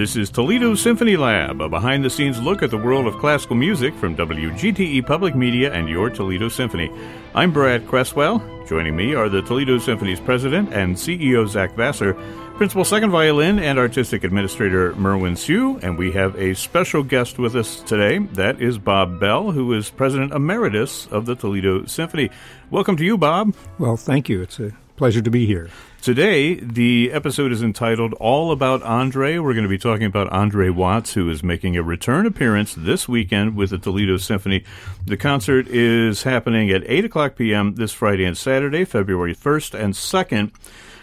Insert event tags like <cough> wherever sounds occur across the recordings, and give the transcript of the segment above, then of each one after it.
This is Toledo Symphony Lab, a behind the scenes look at the world of classical music from WGTE Public Media and your Toledo Symphony. I'm Brad Cresswell. Joining me are the Toledo Symphony's president and CEO Zach Vassar, principal second violin and artistic administrator Merwin Siu, and we have a special guest with us today. That is Bob Bell, who is president emeritus of the Toledo Symphony. Welcome to you, Bob. Well, thank you. It's a pleasure to be here. Today, the episode is entitled All About Andre. We're going to be talking about Andre Watts, who is making a return appearance this weekend with the Toledo Symphony. The concert is happening at 8 o'clock p.m. this Friday and Saturday, February 1st and 2nd.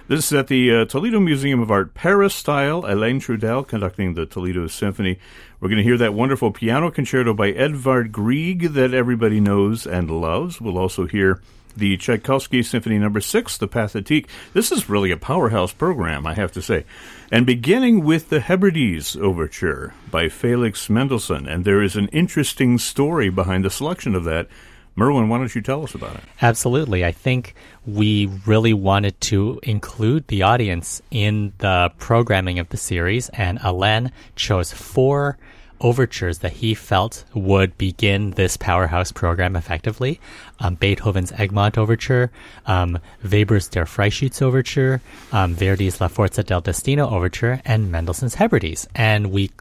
This is at the uh, Toledo Museum of Art Peristyle. Alain Trudel conducting the Toledo Symphony. We're going to hear that wonderful piano concerto by Edvard Grieg that everybody knows and loves. We'll also hear the Tchaikovsky Symphony Number no. Six, the Pathétique. This is really a powerhouse program, I have to say. And beginning with the Hebrides Overture by Felix Mendelssohn, and there is an interesting story behind the selection of that. Merwin, why don't you tell us about it? Absolutely. I think we really wanted to include the audience in the programming of the series, and Alain chose four overtures that he felt would begin this powerhouse program effectively. Um, Beethoven's Egmont Overture, um, Weber's Der Freischütz Overture, um, Verdi's La Forza del Destino Overture, and Mendelssohn's Hebrides. And we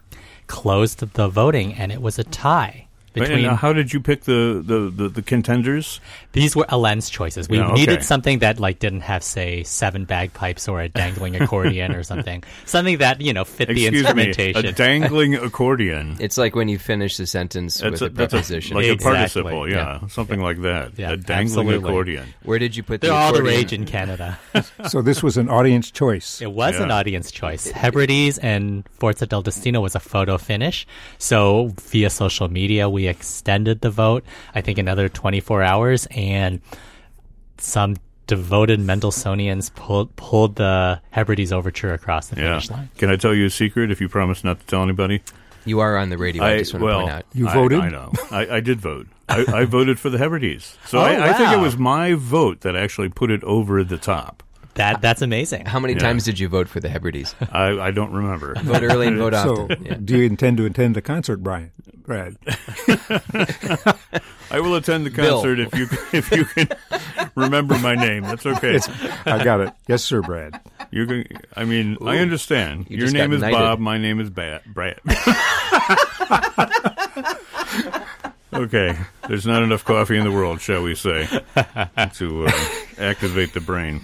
closed the voting, and it was a tie Uh, between. how did you pick the, the, the, the, contenders? These were Alain's choices. We okay. needed something that like didn't have, say, seven bagpipes or a dangling accordion or something. Something that you know fit Excuse the instrumentation. Me, a dangling accordion. <laughs> It's like when you finish the sentence that's with a, a preposition, a, like exactly. a participle. Yeah, yeah. something yeah. like that. Yeah, a dangling absolutely. accordion. Where did you put They're the all accordion? the rage in Canada. <laughs> so this was an audience choice. It was an audience choice. Hebrides and Forza del Destino was a photo finish. So via social media, we extended the vote, I think another 24 hours, and some devoted Mendelssohnians pulled pulled the Hebrides Overture across the finish yeah. line. Can I tell you a secret if you promise not to tell anybody? You are on the radio. I, I just want well, to point out. You voted? I, I know. I, I, did vote. I, I, <laughs> voted for the Hebrides. So oh, I, think it was my vote that actually put it over the top. That that's amazing. How many Yeah. times did you vote for the Hebrides? I, I don't remember. vote early and vote So, often. Yeah. do you intend to attend the concert, Brian? Brad? <laughs> I will attend the Bill. concert if you if you can remember my name. That's okay. I got it. Yes, sir, Brad. You're going. I mean, I understand. you Your name is knighted. Bob. My name is Brad. <laughs> okay. There's not enough coffee in the world, shall we say, to uh, activate the brain.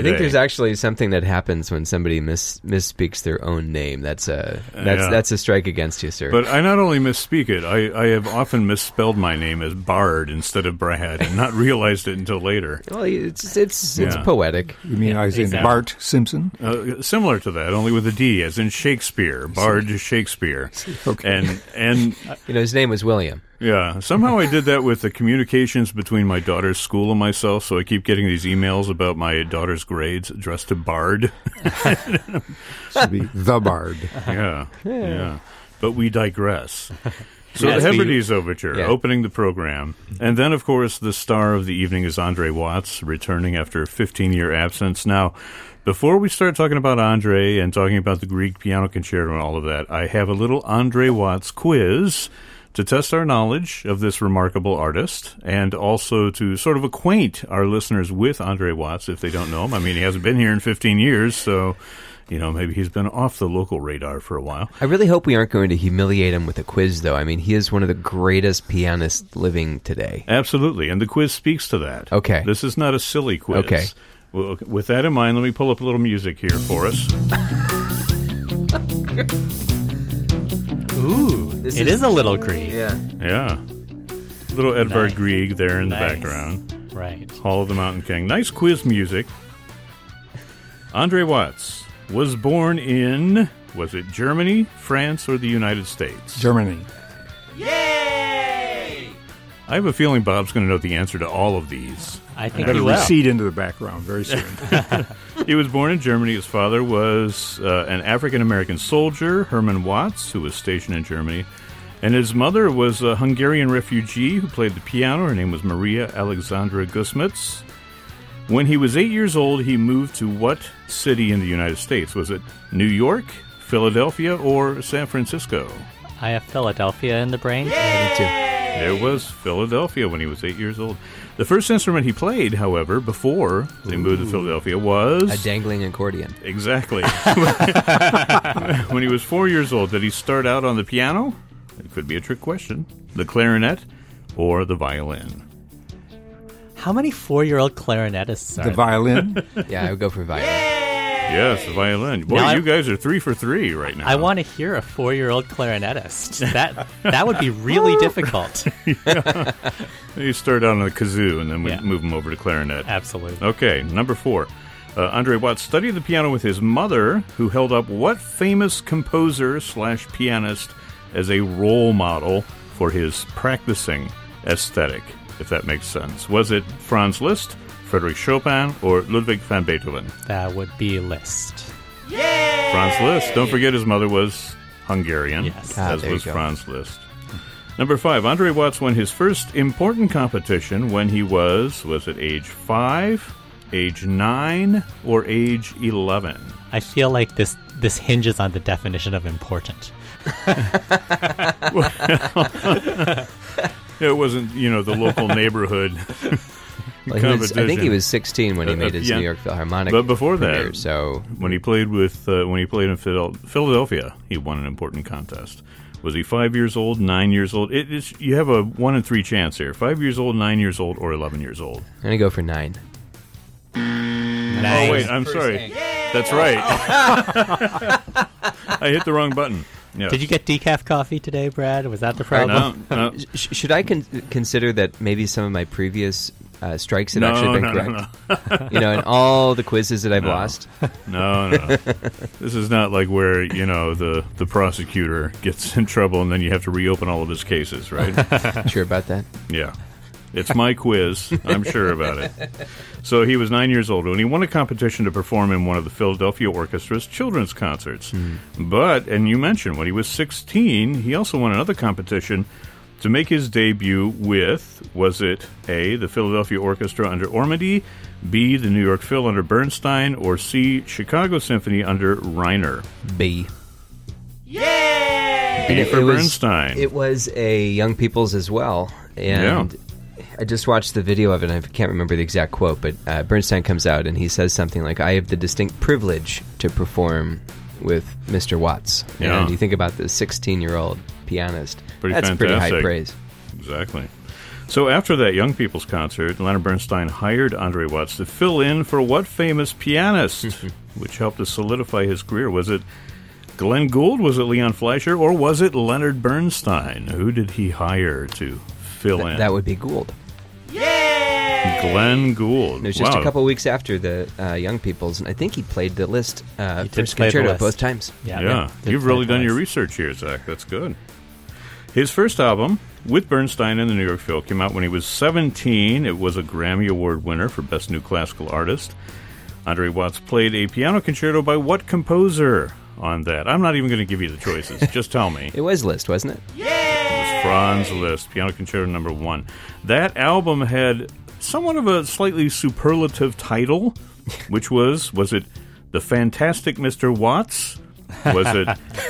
I think there's actually something that happens when somebody mis- misspeaks their own name. That's a that's Yeah. that's a strike against you, sir. But I not only misspeak it, I, I have often misspelled my name as Bard instead of Brad and not realized it until later. <laughs> well, it's it's it's poetic. You mean I was in exactly. Bart Simpson? Uh, similar to that, only with a D, as in Shakespeare. Bard Shakespeare. Okay. And and You know, his name was William. Yeah, somehow I did that with the communications between my daughter's school and myself. So I keep getting these emails about my daughter's grades addressed to Bard. <laughs> Should be the Bard. yeah, yeah. But we digress. <laughs> So Yes, the Hebrides Overture, Yeah. opening the program. And then, of course, the star of the evening is Andre Watts, returning after a 15-year absence. Now, before we start talking about Andre and talking about the Grieg piano concerto and all of that, I have a little Andre Watts quiz to test our knowledge of this remarkable artist and also to sort of acquaint our listeners with Andre Watts if they don't know him. I mean, he hasn't been here in 15 years, so... You know, maybe he's been off the local radar for a while. I really hope we aren't going to humiliate him with a quiz, though. I mean, he is one of the greatest pianists living today. Absolutely, and the quiz speaks to that. Okay. This is not a silly quiz. Okay. Well, with that in mind, let me pull up a little music here for us. <laughs> Ooh, This it is- is, a little Grieg. Yeah. Yeah. Little Edvard Nice. Grieg there in the background. Right. Hall of the Mountain King. Nice quiz music. Andre Watts was born in, was it Germany, France, or the United States? Germany. I have a feeling Bob's going to know the answer to all of these. I think to will. recede into the background very soon. <laughs> <laughs> He was born in Germany. His father was uh, an African American soldier, Herman Watts, who was stationed in Germany. And his mother was a Hungarian refugee who played the piano. Her name was Maria Alexandra Gusmitz. When he was eight years old, he moved to what city in the United States? Was it New York, Philadelphia or San Francisco? I have Philadelphia in the brain. Me too. There was Philadelphia when he was eight years old. The first instrument he played, however, before they moved to Philadelphia was A dangling accordion. exactly <laughs> when he was four years old. Did he start out on the piano? It could be a trick question. The clarinet or the violin? How many four-year-old clarinetists are The there? violin. <laughs> Yeah, I would go for violin. Yes, the violin. Boy, Now I- you guys are three for three right now. I want to hear a four-year-old clarinetist. That that would be really <laughs> difficult. You start out on the kazoo and then we Yeah. move him over to clarinet. Absolutely. Okay, number four. Uh, Andre Watts studied the piano with his mother, who held up what famous composer slash pianist as a role model for his practicing aesthetic, if that makes sense. Was it Franz Liszt, Frederick Chopin, or Ludwig van Beethoven? That would be Liszt. Franz Liszt. Don't forget his mother was Hungarian, Yes. Ah, as there was. Franz Liszt. Number five, Andre Watts won his first important competition when he was, was it age five, age nine, or age 11? I feel like this this hinges on the definition of important. <laughs> <laughs> It wasn't, you know, the local neighborhood. <laughs> <laughs> Well, he was, I think he was 16 when he Uh, made his yeah. New York Philharmonic. But before that- so when he played with uh, when he played in Philadelphia, he won an important contest. Was he five years old, nine years old? It is you have a one in three chance here: five years old, nine years old, or eleven years old. I'm gonna go for nine. Oh wait, I'm sorry. That's right. <laughs> I hit the wrong button. Yeah. Did you get decaf coffee today, Brad? Was that the problem? No, no, Sh- should I con- consider that maybe some of my previous uh, strikes have no, actually been no, correct? no, <laughs> You know, in all the quizzes that I've lost. no, no. <laughs> This is not like where you know the the prosecutor gets in trouble and then you have to reopen all of his cases, right? <laughs> sure about that. Yeah. It's my quiz. I'm sure about it. So he was nine years old when he won a competition to perform in one of the Philadelphia Orchestra's children's concerts. But, and you mentioned when he was 16, he also won another competition to make his debut with, was it A, the Philadelphia Orchestra under Ormandy, B, the New York Phil under Bernstein, or C, Chicago Symphony under Reiner? B. B And for was, Bernstein. It was a Young People's as well, and I just watched the video of it. and I can't remember the exact quote, but uh, Bernstein comes out and he says something like, "I have the distinct privilege to perform with Mr. Watts." Yeah. And you think about the 16-year-old pianist. Pretty That's pretty high praise. Exactly. So after that Young People's concert, Leonard Bernstein hired Andre Watts to fill in for what famous pianist, <laughs> which helped to solidify his career? Was it Glenn Gould? Was it Leon Fleischer? Or was it Leonard Bernstein? Who did he hire to fill in? That would be Gould. Yay! Glenn Gould. It was just Wow. a couple weeks after the uh, Young People's, and I think he played the Liszt uh, He first play the concerto Liszt. both times. Yeah, Yeah, did you've really done your research here, Zach. That's good. His first album with Bernstein and the New York Phil came out when he was 17. It was a Grammy Award winner for Best New Classical Artist. Andre Watts played a piano concerto by what composer on that? I'm not even going to give you the choices. <laughs> Just tell me. It was Liszt, wasn't it? Yeah! It was Franz Liszt, Piano Concerto Number One. That album had somewhat of a slightly superlative title, which was was it the Fantastic Mr. Watts? Was it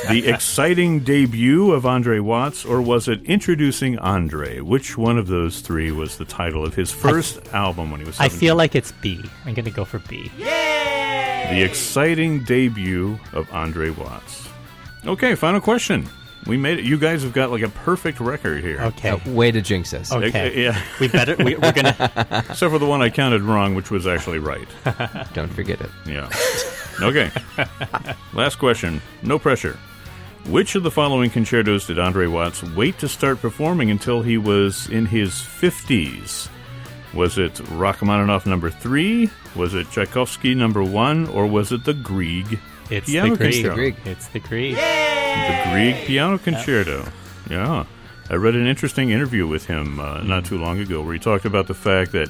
the <laughs> exciting debut of Andre Watts, or was it Introducing Andre? Which one of those three was the title of his first album when he was? I feel like it's B. I'm going to go for B. Yay! The exciting debut of Andre Watts. Okay, final question. We made it. You guys have got like a perfect record here. Okay. Uh, way to jinx us. Okay. Yeah. We better. We, we're gonna. <laughs> Except for the one I counted wrong, which was actually right. <laughs> Don't forget it. Yeah. Okay. Last question. No pressure. Which of the following concertos did Andre Watts wait to start performing until he was in his 50s? Was it Rachmaninoff number three? Was it Tchaikovsky number one? Or was it the Grieg It's piano the Grieg. concerto? Grieg. It's the Grieg. The Grieg Piano Concerto. Yeah. I read an interesting interview with him uh, not too long ago where he talked about the fact that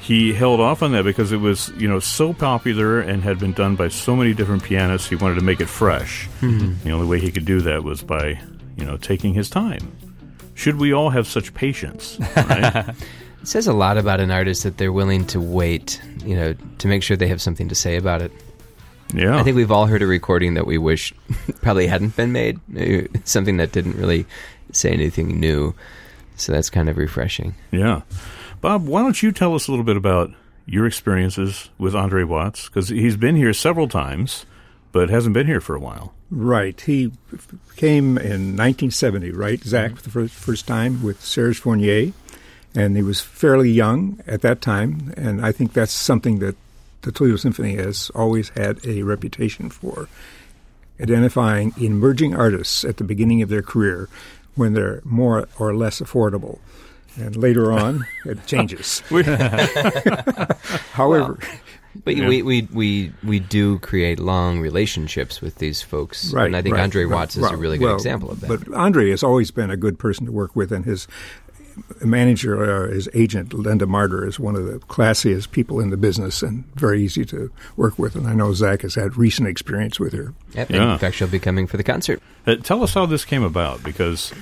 he held off on that because it was, you know, so popular and had been done by so many different pianists. He wanted to make it fresh. Hmm. The only way he could do that was by, you know, taking his time. Should we all have such patience? Right? <laughs> It says a lot about an artist that they're willing to wait, you know, to make sure they have something to say about it. Yeah. I think we've all heard a recording that we wish <laughs> probably hadn't been made, something that didn't really say anything new. So that's kind of refreshing. Yeah. Bob, why don't you tell us a little bit about your experiences with Andre Watts? Because he's been here several times, but hasn't been here for a while. Right. He came in 1970, right, Zach, for the first, first time with Serge Fournier. And he was fairly young at that time. And I think that's something that the Toledo Symphony has always had a reputation for identifying emerging artists at the beginning of their career when they're more or less affordable. And later on, <laughs> it changes. <laughs> However, But Yeah. we, we, we, we do create long relationships with these folks. Right, and I think right, Andre right. Watts is Well, a really good well, example of that. But Andre has always been a good person to work with, and his manager, uh, his agent, Linda Martyr, is one of the classiest people in the business and very easy to work with. And I know Zach has had recent experience with her. Yep, Yeah. In fact, she'll be coming for the concert. Uh, tell us how this came about, because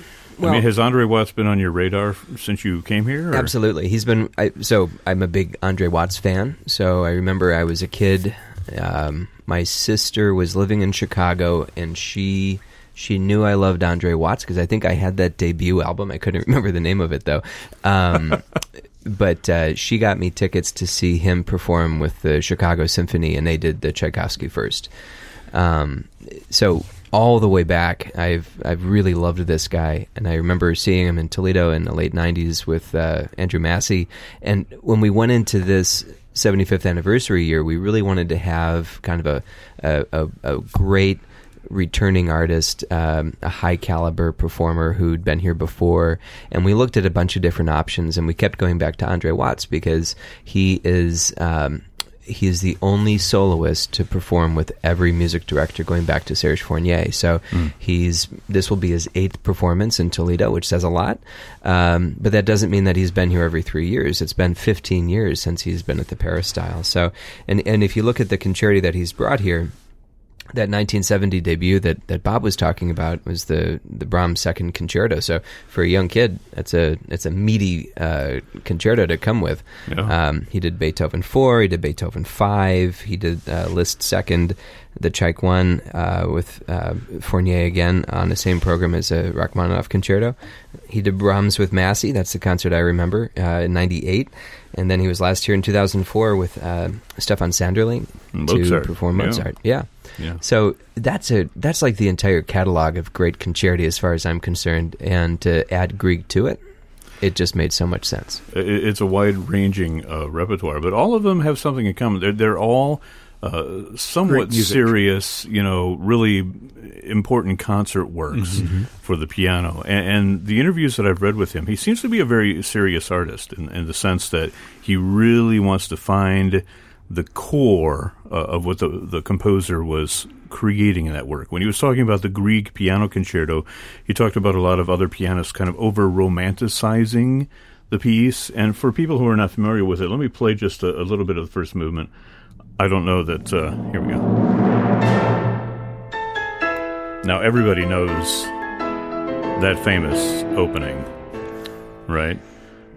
I mean, has Andre Watts been on your radar since you came here? or- Absolutely, he's been. I, so I'm a big Andre Watts fan. So I remember I was a kid. Um, my sister was living in Chicago, and she she knew I loved Andre Watts because I think I had that debut album. I couldn't <laughs> remember the name of it though. Um, <laughs> but uh, she got me tickets to see him perform with the Chicago Symphony, and they did the Tchaikovsky first. Um, so all the way back, I've I've really loved this guy, and I remember seeing him in Toledo in the late '90s with uh, Andrew Massey. And when we went into this 75th anniversary year, we really wanted to have kind of a a, a, a great returning artist, um, a high caliber performer who'd been here before, and we looked at a bunch of different options, and we kept going back to Andre Watts because he is. Um, he is the only soloist to perform with every music director going back to Serge Fournier. So he's this will be his eighth performance in Toledo, which says a lot. Um, but that doesn't mean that he's been here every three years. It's been 15 years since he's been at the Peristyle. So and and if you look at the concerti that he's brought here, that 1970 debut that, that Bob was talking about was the the Brahms second concerto. So for a young kid, that's a it's a meaty uh, concerto to come with. Yeah. Um, he did Beethoven four, he did Beethoven five, he did uh, Liszt second, the Tchaik one uh, with uh, Fournier again on the same program as a Rachmaninoff concerto. He did Brahms with Massey. That's the concert I remember uh, in '98. And then he was last here in 2004 with uh, Stefan Sanderling Mozart, to perform. Mozart. Yeah. Yeah. So that's a that's like the entire catalog of great concerti as far as I'm concerned, and to add Grieg to it, it just made so much sense. It's a wide-ranging uh, repertoire, but all of them have something in common. They're, they're all uh, somewhat serious, you know, really important concert works for the piano. And, and the interviews that I've read with him, he seems to be a very serious artist in, in the sense that he really wants to find the core uh, of what the, the composer was creating in that work. When he was talking about the Grieg piano concerto, he talked about a lot of other pianists kind of over romanticizing the piece. And for people who are not familiar with it, let me play just a, a little bit of the first movement. I don't know that. Uh, here we go. Now, everybody knows that famous opening, right?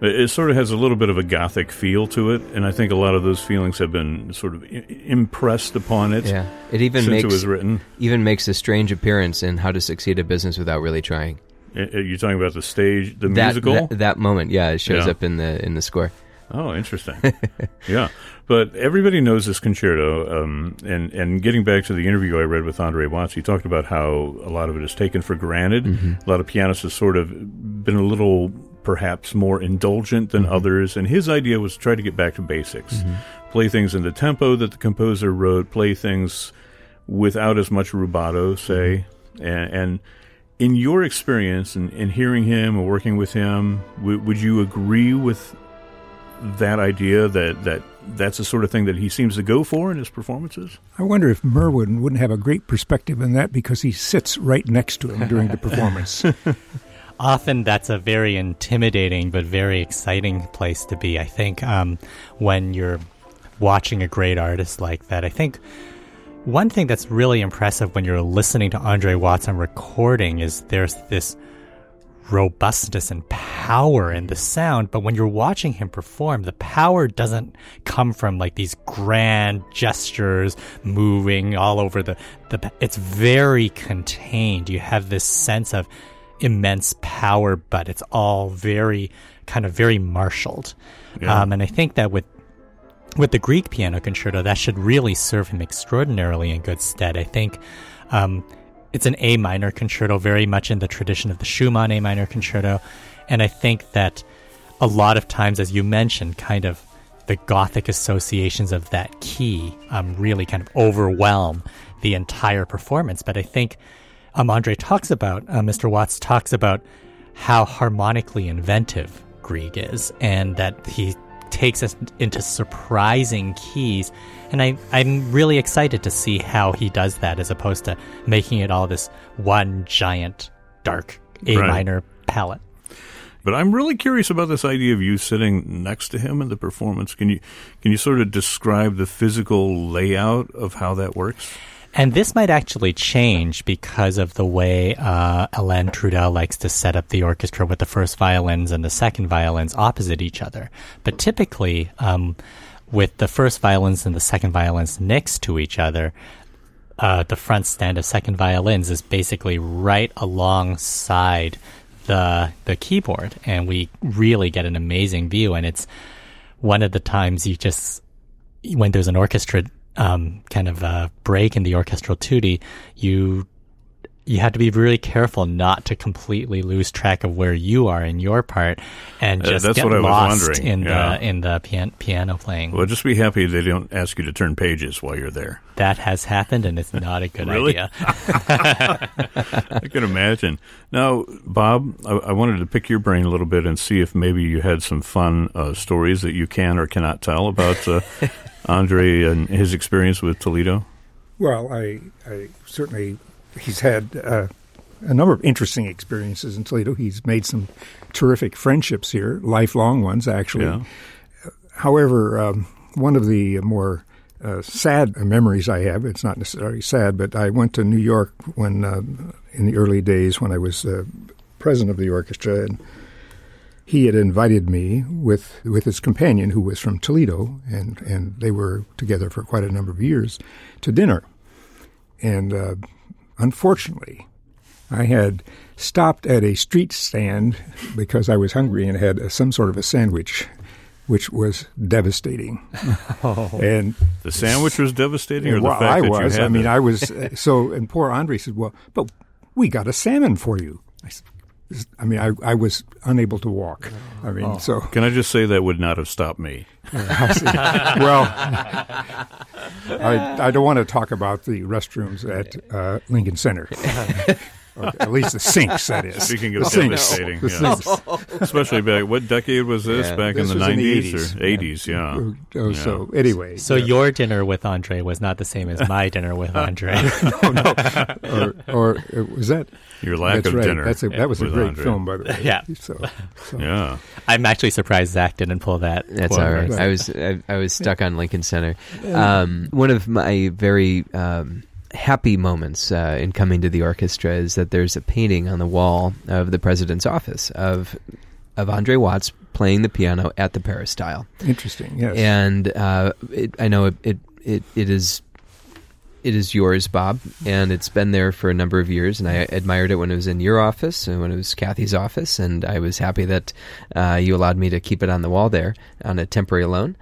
It sort of has a little bit of a gothic feel to it, and I think a lot of those feelings have been sort of impressed upon it Yeah, it even since makes it was written. even makes a strange appearance in How to Succeed at Business Without Really Trying. You're talking about the stage, the That, musical. that that moment, yeah, it shows Yeah. up in the in the score. Oh, interesting. <laughs> yeah, but everybody knows this concerto. Um, and and getting back to the interview I read with Andre Watts, he talked about how a lot of it is taken for granted. A lot of pianists have sort of been a little, perhaps, more indulgent than mm-hmm. others. And his idea was to try to get back to basics, mm-hmm. play things in the tempo that the composer wrote, play things without as much rubato, say, mm-hmm. and. and in your experience and in, hearing him or working with him, w- would you agree with that idea that that that's the sort of thing that he seems to go for in his performances? I wonder if Merwin wouldn't have a great perspective in that because he sits right next to him during the <laughs> performance. Often that's a very intimidating but very exciting place to be. I think um, when you're watching a great artist like that, I think one thing that's really impressive when you're listening to Andre Watts on recording is there's this robustness and power in the sound. But when you're watching him perform, the power doesn't come from like these grand gestures moving all over the, the it's very contained. You have this sense of immense power, but it's all very kind of very marshaled. Yeah. Um, and I think that with with the Grieg piano concerto, that should really serve him extraordinarily in good stead. I think um, it's an A minor concerto, very much in the tradition of the Schumann A minor concerto. And I think that a lot of times, as you mentioned, kind of the Gothic associations of that key um, really kind of overwhelm the entire performance. But I think um, Andre talks about, uh, Mr. Watts talks about how harmonically inventive Grieg is, and that he takes us into surprising keys. And I, I'm really excited to see how he does that as opposed to making it all this one giant dark A right. minor palette. But I'm really curious about this idea of you sitting next to him in the performance. Can you can you sort of describe the physical layout of how that works? And this might actually change because of the way uh, Alain Trudel likes to set up the orchestra with the first violins and the second violins opposite each other. But typically, um, with the first violins and the second violins next to each other, uh, the front stand of second violins is basically right alongside the the keyboard, and we really get an amazing view. And it's one of the times you just when there's an orchestra um, kind of a break in the orchestral tutti, you you have to be really careful not to completely lose track of where you are in your part and uh, just uh, get lost in yeah. the in the pian- piano playing. Well, just be happy they don't ask you to turn pages while you're there. That has happened, and it's not a <laughs> good idea. <laughs> I can imagine. Now, Bob, I, I, wanted to pick your brain a little bit and see if maybe you had some fun uh, stories that you can or cannot tell about uh, <laughs> Andre and his experience with Toledo. Well, I, I certainly he's had uh, a number of interesting experiences in Toledo. He's made some terrific friendships here, lifelong ones, actually. Yeah. However, um, one of the more uh, sad memories I have, it's not necessarily sad, but I went to New York when, uh, in the early days when I was uh, president of the orchestra, and he had invited me with with his companion, who was from Toledo, and, and they were together for quite a number of years, to dinner. And uh, Unfortunately, I had stopped at a street stand because I was hungry and had a, some sort of a sandwich, which was devastating. <laughs> Oh. And the sandwich was devastating, or well, the fact I that was. you had I mean, I was. Uh, so, and poor Andre said, "Well, but we got a salmon for you." I said, I mean, I, I was unable to walk. I mean, oh. so <laughs> can I just say that would not have stopped me? <laughs> well, I, I don't want to talk about the restrooms at uh, Lincoln Center. <laughs> at least the sinks, that is. Speaking of the devastating, sinks. Yeah. especially back, what decade was this? Yeah. back this in the 90s or 80s, yeah. yeah. Oh, so anyway. So your dinner with Andre was not the same as my dinner with Andre. <laughs> no, no. <laughs> Or, or, was that your lack That's of right. dinner. That's a, that was a great Andre. film, by the way. Yeah. So, so. Yeah. I'm actually surprised Zach didn't pull that. That's all right. right. I was I, I, was stuck on Lincoln Center. Um, one of my very um, happy moments uh, in coming to the orchestra is that there's a painting on the wall of the president's office of of Andre Watts playing the piano at the peristyle. Interesting. Yes. And uh, it, I know it, it it it is it is yours, Bob, and it's been there for a number of years. And I admired it when it was in your office and when it was Kathy's office, and I was happy that uh, you allowed me to keep it on the wall there on a temporary loan.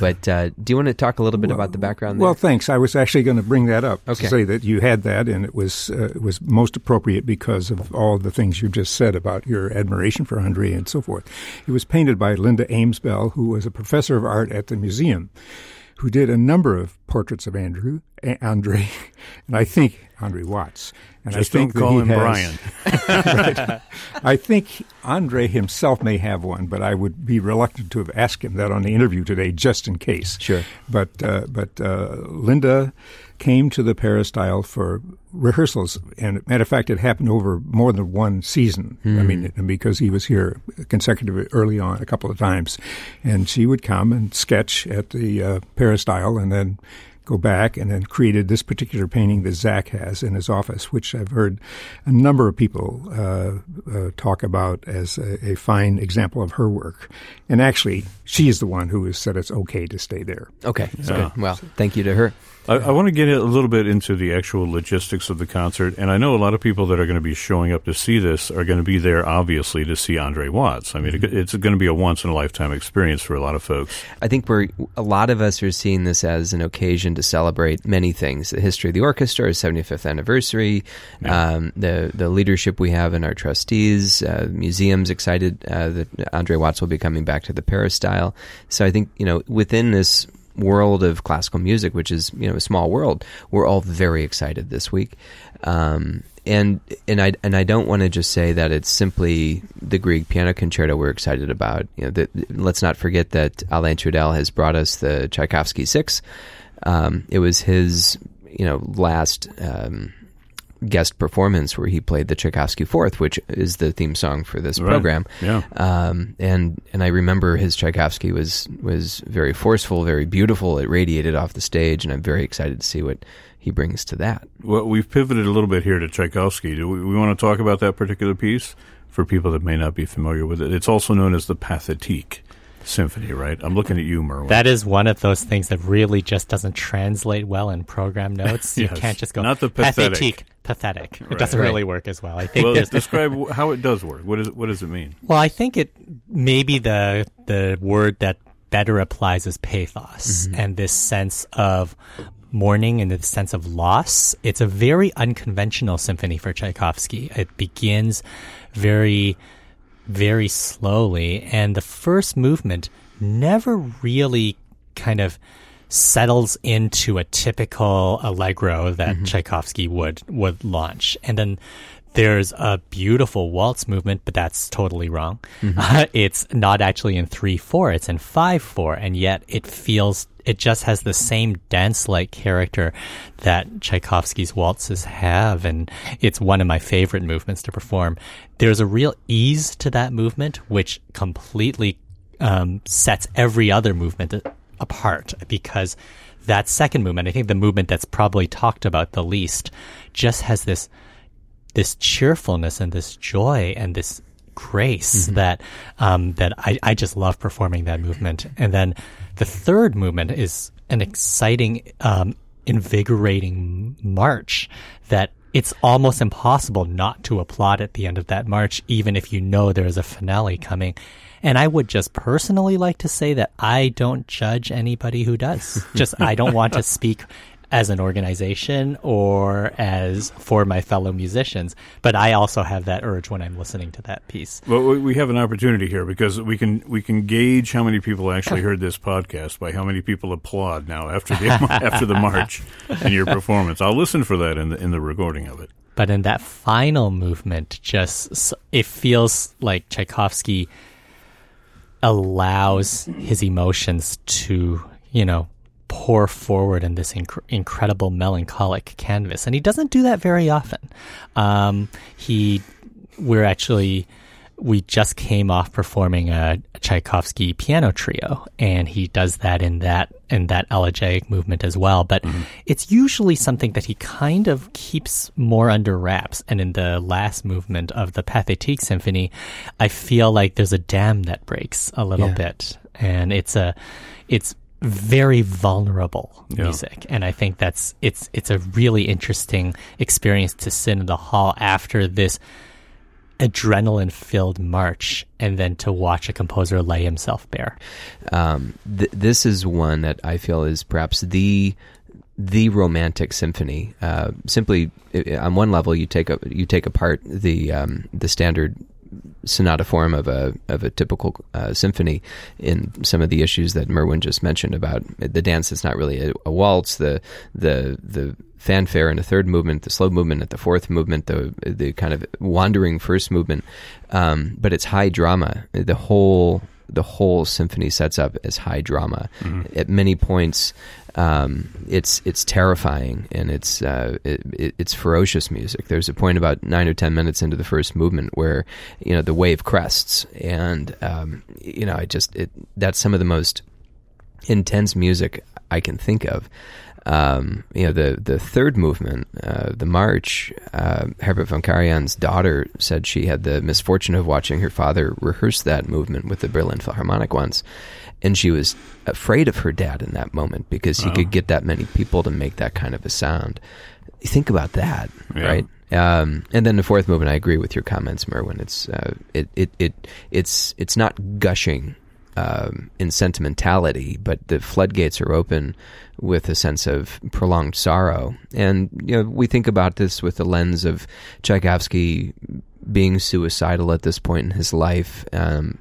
But uh, do you want to talk a little bit well, about the background? There? Well, thanks. I was actually going to bring that up okay. to say that you had that, and it was uh, it was most appropriate because of all the things you just said about your admiration for Andre and so forth. It was painted by Linda Amesbell, who was a professor of art at the museum who did a number of portraits of Andrew, Andre, <laughs> and I think Andre Watts. And Just I think don't call him has, Brian. <laughs> <laughs> right. I think Andre himself may have one, but I would be reluctant to have asked him that on the interview today, just in case. Sure. But uh, but uh, Linda came to the peristyle for rehearsals, and matter of fact, it happened over more than one season. Mm. I hmm. mean, because he was here consecutively early on a couple of times, and she would come and sketch at the uh, peristyle, and then go back and then created this particular painting that Zach has in his office, which I've heard a number of people uh, uh, talk about as a, a, fine example of her work. And actually, she is the one who has said it's okay to stay there. Okay, yeah. Well, thank you to her. I, I, want to get a little bit into the actual logistics of the concert, and I know a lot of people that are going to be showing up to see this are going to be there, obviously, to see Andre Watts. I mean, mm-hmm. it's going to be a once in a lifetime experience for a lot of folks. I think we're a lot of us are seeing this as an occasion to celebrate many things: the history of the orchestra, our 75th anniversary, yeah. um, the the leadership we have in our trustees, uh, museums excited uh, that Andre Watts will be coming back to the peristyle. So I think you know within this world of classical music, which is you know a small world, we're all very excited this week. Um, and and I and I don't want to just say that it's simply the Grieg piano concerto we're excited about. You know, the, let's not forget that Alain Trudel has brought us the Tchaikovsky Six. Um, it was his you know last. Um, guest performance where he played the Tchaikovsky Fourth, which is the theme song for this right. program. Yeah. Um, and and I remember his Tchaikovsky was was very forceful, very beautiful. It radiated off the stage, and I'm very excited to see what he brings to that. Well, we've pivoted a little bit here to Tchaikovsky. Do we, we want to talk about that particular piece for people that may not be familiar with it? It's also known as the Pathétique symphony, right? I'm looking at you, Merwin. That is one of those things that really just doesn't translate well in program notes. <laughs> yes. You can't just go not the pathetic. Pathetic. Right. It doesn't right. really work as well. I think. Well, describe <laughs> how it does work. What, is, what does it mean? Well, I think it maybe the the word that better applies is pathos mm-hmm. and this sense of mourning and the sense of loss. It's a very unconventional symphony for Tchaikovsky. It begins very very slowly, and the first movement never really kind of settles into a typical allegro that mm-hmm. Tchaikovsky would would launch, and then there's a beautiful waltz movement, but that's totally wrong. Mm-hmm. Uh, <laughs> it's not actually in three four; it's in five four, and yet it feels it just has the same dance-like character that Tchaikovsky's waltzes have, and it's one of my favorite movements to perform. There's a real ease to that movement, which completely um, sets every other movement apart because that second movement, I think the movement that's probably talked about the least, just has this this cheerfulness and this joy and this grace mm-hmm. that um, that I, I just love performing that movement. And then the third movement is an exciting, um, invigorating march that it's almost impossible not to applaud at the end of that march, even if you know there's a finale coming. And I would just personally like to say that I don't judge anybody who does. <laughs> just I don't want to speak as an organization or as for my fellow musicians. But I also have that urge when I'm listening to that piece. Well, we have an opportunity here because we can we can gauge how many people actually heard this podcast by how many people applaud now after the <laughs> after the march and your performance. I'll listen for that in the in the recording of it. But in that final movement, just it feels like Tchaikovsky allows his emotions to you know pour forward in this inc- incredible melancholic canvas, and he doesn't do that very often. Um, he, we're actually, we just came off performing a, Tchaikovsky piano trio, and he does that in that in that elegiac movement as well. But mm-hmm. it's usually something that he kind of keeps more under wraps. And in the last movement of the Pathétique Symphony, I feel like there's a dam that breaks a little yeah. bit, and it's a it's very vulnerable yeah. music and i think that's it's it's a really interesting experience to sit in the hall after this adrenaline filled march and then to watch a composer lay himself bare um, th- this is one that i feel is perhaps the the romantic symphony. Uh, simply, on one level, you take a, you take apart the um, the standard sonata form of a of a typical uh, symphony in some of the issues that Merwin just mentioned about the dance that's not really a, a, waltz, the the the fanfare in the third movement, the slow movement at the fourth movement, the the kind of wandering first movement, um, but it's high drama. The whole the whole symphony sets up as high drama. Mm-hmm. At many points, um, it's it's terrifying and it's uh, it, it's ferocious music. There's a point about nine or ten minutes into the first movement where you know the wave crests, and um, you know I just it, that's some of the most intense music I can think of. Um, you know, the the third movement, uh, the march. Uh, Herbert von Karajan's daughter said she had the misfortune of watching her father rehearse that movement with the Berlin Philharmonic once, and she was afraid of her dad in that moment because he could get that many people to make that kind of a sound. Think about that, Yeah. right? Um, and then the fourth movement, I agree with your comments, Merwin. It's uh, it, it it it's it's not gushing um, in sentimentality, but the floodgates are open with a sense of prolonged sorrow. And you know, we think about this with the lens of Tchaikovsky being suicidal at this point in his life. Um,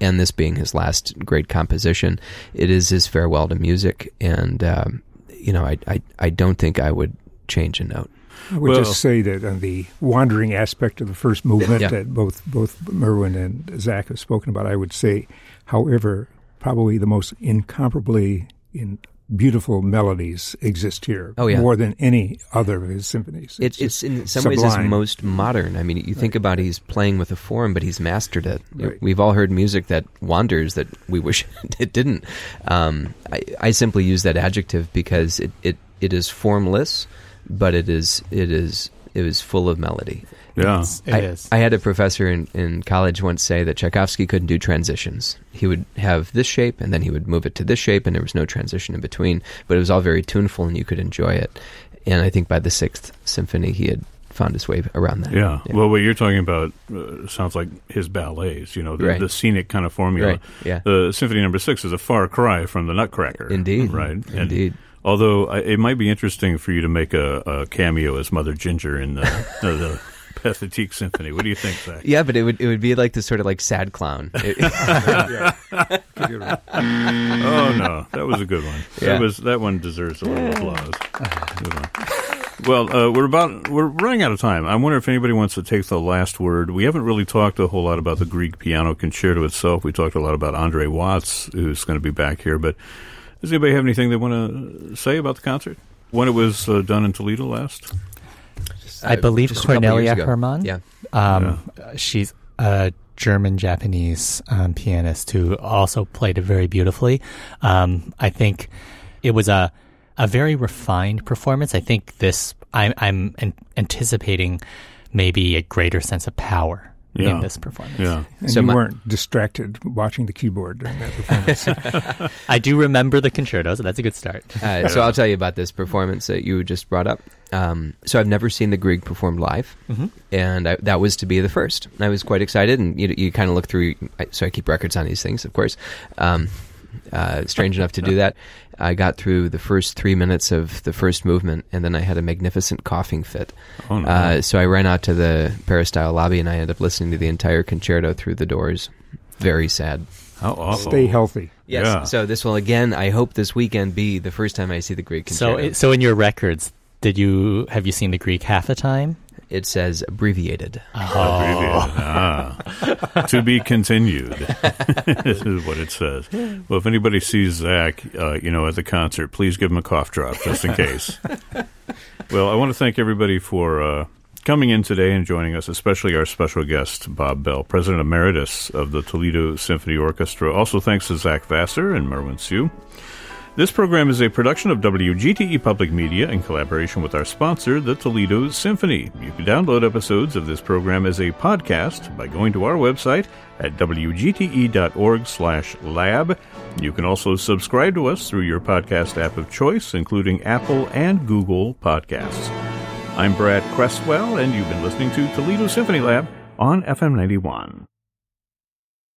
and this being his last great composition, it is his farewell to music, and um, you know, I, I I don't think I would change a note. I would Well- just say that on the wandering aspect of the first movement Yeah. that both both Merwin and Zach have spoken about, I would say, however, probably the most incomparably in beautiful melodies exist here. Oh, yeah. more than any other of his symphonies. It, it's just in some ways his most modern. I mean, you think about he's playing with a form, but he's mastered it. Right. We've all heard music that wanders that we wish <laughs> it didn't. Um, I, I simply use that adjective because it, it, it is formless, but it is it is it is full of melody. Yeah. It I, is. I had a professor in, in college once say that Tchaikovsky couldn't do transitions. He would have this shape, and then he would move it to this shape, and there was no transition in between. But it was all very tuneful, and you could enjoy it. And I think by the sixth symphony, he had found his way around that. Yeah. Well, what you're talking about uh, sounds like his ballets. You know, the, Right. the scenic kind of formula. Right, yeah. The Symphony Number Six is a far cry from the Nutcracker. Indeed. Right. And Indeed. although I, it might be interesting for you to make a, a cameo as Mother Ginger in the, the, the Pathetique Symphony. What do you think, Zach? <laughs> Yeah, but it would it would be like this sort of like sad clown. <laughs> It- Oh no, that was a good one. Yeah. That was that one deserves a little applause. Good one. Well, uh, we're about we're running out of time. I wonder if anybody wants to take the last word. We haven't really talked a whole lot about the Grieg piano concerto itself. We talked a lot about Andre Watts, who's going to be back here. But does anybody have anything they want to say about the concert when it was uh, done in Toledo last? I believe just Cornelia years. Herrmann. Yeah. Um, She's a German Japanese um, pianist who also played it very beautifully. Um, I think it was a a very refined performance. I think this I'm I'm an- anticipating maybe a greater sense of power Yeah. in this performance. Yeah. and So you my- weren't distracted watching the keyboard during that performance. <laughs> I do remember the concerto, so that's a good start. Uh, so I'll tell you about this performance that you just brought up. Um, so I've never seen the Grieg performed live, and I, that was to be the first. I was quite excited, and you, you kind of look through. I, so I keep records on these things, of course. Um, uh, strange enough to do that. I got through the first three minutes of the first movement, and then I had a magnificent coughing fit. Oh, no. Uh, so I ran out to the peristyle lobby, and I ended up listening to the entire concerto through the doors. Very sad. How awful. Stay healthy. Yes. Yeah. So this will again, I hope this weekend be the first time I see the Grieg So, concerto. it, so in your records, did you have you seen the Grieg half the time? It says abbreviated. Abbreviated. Ah. to be continued. <laughs> this is what it says. Well, if anybody sees Zach, uh, you know, at the concert, please give him a cough drop just in case. <laughs> well, I want to thank everybody for uh, coming in today and joining us, especially our special guest, Bob Bell, President Emeritus of the Toledo Symphony Orchestra. Also, thanks to Zach Vassar and Merwin Siu. This program is a production of WGTE Public Media in collaboration with our sponsor, the Toledo Symphony. You can download episodes of this program as a podcast by going to our website at wgte.org/lab. You can also subscribe to us through your podcast app of choice, including Apple and Google Podcasts. I'm Brad Cresswell, and you've been listening to Toledo Symphony Lab on FM 91.